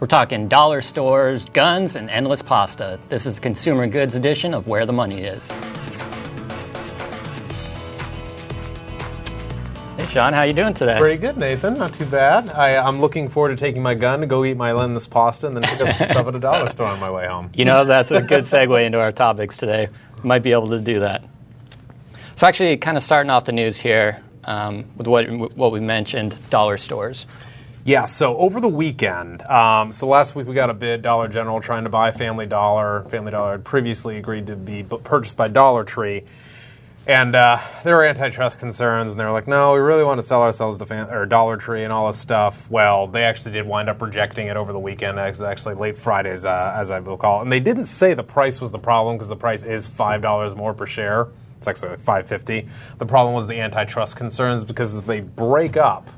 We're talking dollar stores, guns, and endless pasta. This is consumer goods edition of Where the Money Is. Hey, Sean, how you doing today? Pretty good, Nathan. Not too bad. I, I'm looking forward to taking my gun to go eat my endless pasta and then pick up some stuff at a dollar store on my way home. You know, that's a good segue into our topics today. Might be able to do that. So, actually, kind of starting off the news here um, with what, what we mentioned dollar stores. Yeah, so over the weekend, um, so last week we got a bid, Dollar General trying to buy Family Dollar. Family Dollar had previously agreed to be purchased by Dollar Tree. And uh, there were antitrust concerns, and they were like, no, we really want to sell ourselves to fam- or Dollar Tree and all this stuff. Well, they actually did wind up rejecting it over the weekend, actually late Fridays, uh, as I will call it. And they didn't say the price was the problem because the price is $5 more per share. It's actually like 550 The problem was the antitrust concerns because if they break up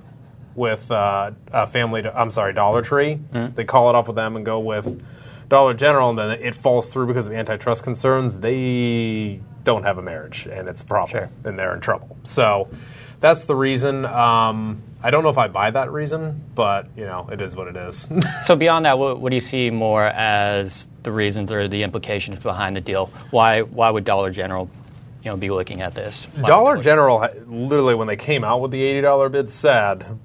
with uh, a family. I'm sorry, Dollar Tree. Mm-hmm. They call it off with them and go with Dollar General, and then it falls through because of antitrust concerns. They don't have a marriage, and it's a problem, sure. and they're in trouble. So that's the reason. Um, I don't know if I buy that reason, but you know, it is what it is. so beyond that, what, what, do you see more as the reasons or the implications behind the deal? Why why would Dollar General you know, be looking at this? Why Dollar General, literally, when they came out with the eighty dollar bid, said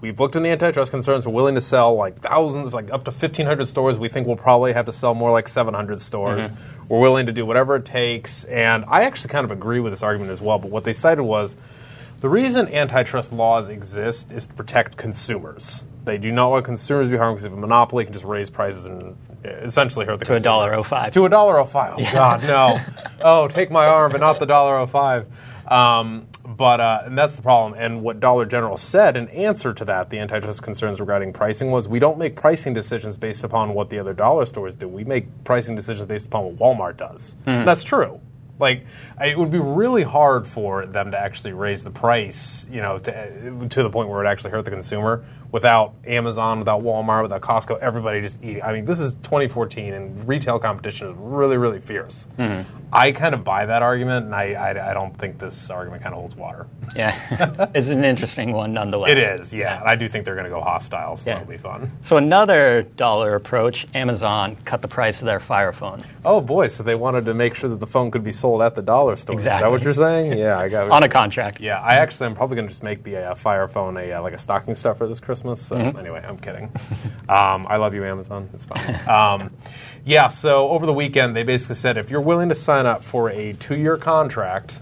we've looked in the antitrust concerns. We're willing to sell like thousands, like up to 1,500 stores. We think we'll probably have to sell more like 700 stores. Mm-hmm. We're willing to do whatever it takes. And I actually kind of agree with this argument as well. But what they cited was the reason antitrust laws exist is to protect consumers. They do not want consumers to be harmed because if a monopoly can just raise prices and essentially hurt the to consumer. a dollar oh five. To a dollar oh five. Oh yeah. God, no. oh, take my arm, but not the dollar oh five. Um, but uh, and that's the problem. And what Dollar General said in answer to that, the antitrust concerns regarding pricing was, we don't make pricing decisions based upon what the other dollar stores do. We make pricing decisions based upon what Walmart does. Mm. That's true. Like it would be really hard for them to actually raise the price, you know, to, to the point where it actually hurt the consumer without Amazon, without Walmart, without Costco, everybody just eating. I mean, this is 2014, and retail competition is really, really fierce. Mm-hmm. I kind of buy that argument, and I, I, I, don't think this argument kind of holds water. Yeah, it's an interesting one nonetheless. It is, yeah. yeah. I do think they're going to go hostile, so yeah. that'll be fun. So another dollar approach, Amazon cut the price of their Fire phone. Oh boy, so they wanted to make sure that the phone could be sold at the dollar store. Exactly. Is that what you're saying? Yeah, I got it. On a contract. Yeah, I actually, I'm probably going to just make the uh, Fire phone a uh, like a stocking stuffer this Christmas. Christmas. So mm-hmm. anyway, I'm kidding. Um, I love you, Amazon. It's fine. Um, yeah. So over the weekend, they basically said if you're willing to sign up for a two-year contract,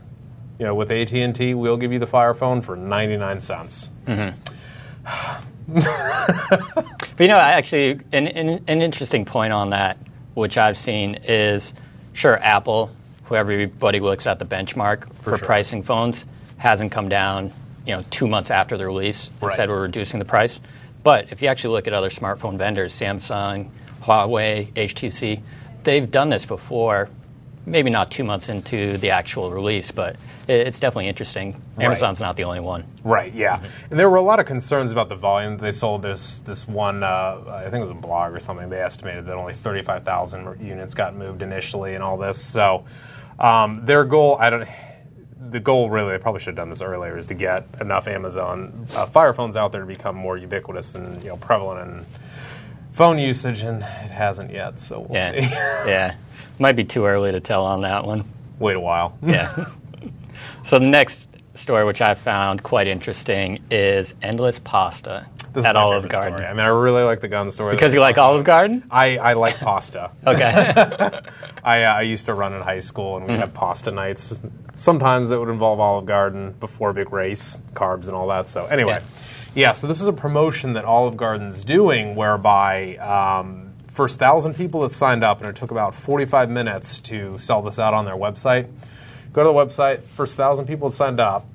you know, with AT and T, we'll give you the Fire Phone for 99 cents. Mm-hmm. but you know, actually, an, an, an interesting point on that, which I've seen, is sure Apple, who everybody looks at the benchmark for, for sure. pricing phones, hasn't come down you know two months after the release and right. said we're reducing the price. But if you actually look at other smartphone vendors, Samsung, Huawei, HTC, they've done this before. Maybe not two months into the actual release, but it's definitely interesting. Amazon's right. not the only one. Right. Yeah. Mm-hmm. And there were a lot of concerns about the volume. They sold this this one. Uh, I think it was a blog or something. They estimated that only thirty five thousand units got moved initially, and all this. So um, their goal, I don't the goal really, I probably should have done this earlier, is to get enough Amazon uh, Fire phones out there to become more ubiquitous and you know prevalent in phone usage, and it hasn't yet. So we'll yeah. see. yeah, might be too early to tell on that one. Wait a while. yeah. So the next story, which I found quite interesting, is endless pasta this at Olive Garden. Story. I mean, I really like the gun story. Because you like Olive Garden? I, I like pasta. okay. I, uh, I used to run in high school, and we mm. have pasta nights. Sometimes it would involve Olive Garden before big race, carbs and all that. So anyway, yeah. yeah so this is a promotion that Olive Garden's doing, whereby um, first thousand people that signed up, and it took about 45 minutes to sell this out on their website. Go to the website. First thousand people that signed up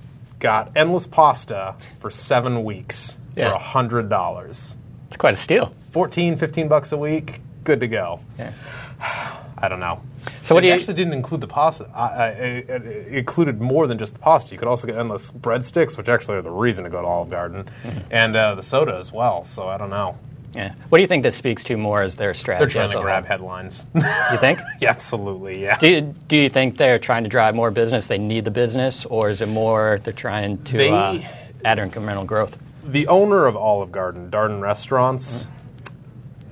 got endless pasta for seven weeks yeah. for hundred dollars. It's quite a steal. 14, 15 bucks a week, good to go. Yeah. I don't know. So what it do you actually didn't include the pasta? Uh, it, it, included more than just the pasta. You could also get endless breadsticks, which actually are the reason to go to Olive Garden, mm-hmm. and uh, the soda as well. So I don't know. Yeah. What do you think this speaks to more as their strategy? They're trying to grab headlines. you think? yeah, absolutely. Yeah. Do you, do you think they're trying to drive more business? They need the business, or is it more they're trying to they, uh, add incremental growth? The owner of Olive Garden, Darden Restaurants. Mm-hmm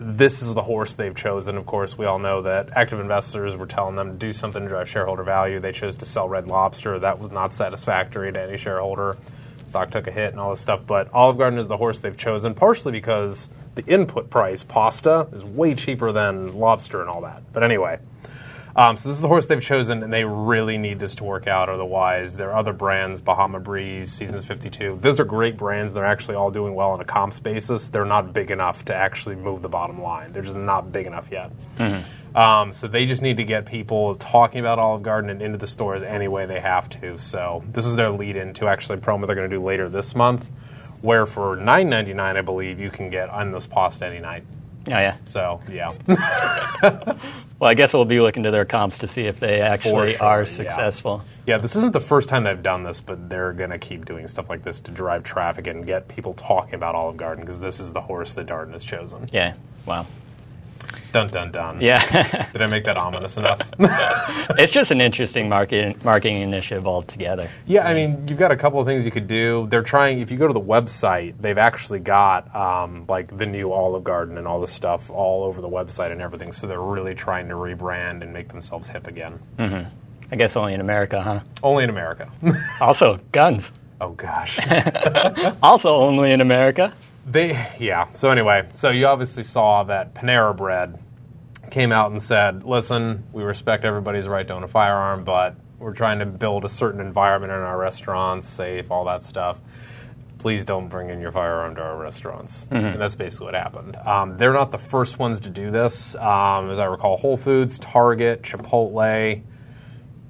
this is the horse they've chosen. Of course, we all know that active investors were telling them to do something to drive shareholder value. They chose to sell Red Lobster. That was not satisfactory to any shareholder. Stock took a hit and all this stuff. But Olive Garden is the horse they've chosen, partially because the input price, pasta, is way cheaper than lobster and all that. But anyway, um, so this is the horse they've chosen, and they really need this to work out. Otherwise, there are other brands, Bahama Breeze, Seasons 52. Those are great brands. They're actually all doing well on a comps basis. They're not big enough to actually move the bottom line. They're just not big enough yet. Um, so they just need to get people talking about Olive Garden and into the stores any way they have to. So this is their lead into actually a promo they're going to do later this month, where for $9.99, I believe, you can get endless pasta any night. Oh, yeah. So yeah. Well, I guess we'll be looking to their comps to see if they actually sure, are yeah. successful. Yeah, this isn't the first time they've done this, but they're going to keep doing stuff like this to drive traffic and get people talking about Olive Garden because this is the horse that Darden has chosen. Yeah. Wow. Dun dun dun. Yeah. Did I make that ominous enough? it's just an interesting marketing marketing initiative altogether. yeah, I mean, you've got a couple of things you could do. They're trying. If you go to the website, they've actually got um, like the new Olive Garden and all this stuff all over the website and everything. So they're really trying to rebrand and make themselves hip again. I guess only in America, huh? Only in America. Also, guns. oh gosh. Also only in America. They yeah. So anyway, so you obviously saw that Panera Bread came out and said, "Listen, we respect everybody's right to own a firearm, but we're trying to build a certain environment in our restaurants, safe, all that stuff. Please don't bring in your firearm to our restaurants." And that's basically what happened. Um, they're not the first ones to do this. Um, as I recall, Whole Foods, Target, Chipotle.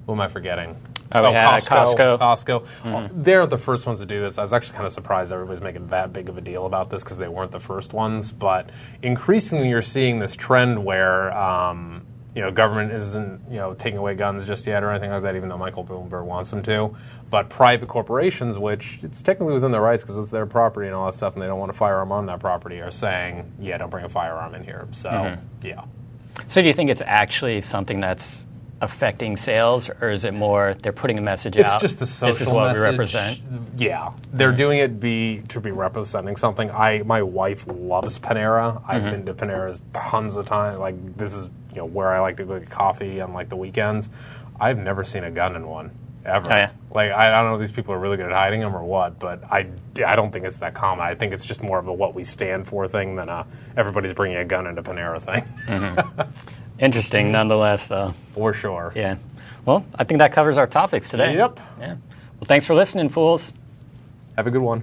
Who am I forgetting? Oh, we had Costco. Costco. Well, they're the first ones to do this. I was actually kind of surprised everybody's making that big of a deal about this because they weren't the first ones. But increasingly, you're seeing this trend where um, you know government isn't you know taking away guns just yet or anything like that, even though Michael Bloomberg wants them to. But private corporations, which it's technically within their rights because it's their property and all that stuff, and they don't want a firearm on that property, are saying, "Yeah, don't bring a firearm in here." So yeah. So do you think it's actually something that's affecting sales, or is it more they're putting a message It's out? just the social This is what message. we represent. Yeah, they're doing it be to be representing something. I my wife loves Panera. I've mm-hmm. been to Panera's tons of times. Like this is you know where I like to go get coffee on like the weekends. I've never seen a gun in one ever. Oh, yeah? Like I, I don't know if these people are really good at hiding them or what, but I I don't think it's that common. I think it's just more of a what we stand for thing than a everybody's bringing a gun into Panera thing. Mm-hmm. Interesting, nonetheless, though. for sure. Yeah. Well, I think that covers our topics today. Yep. Yeah. Well, thanks for listening, fools. Have a good one.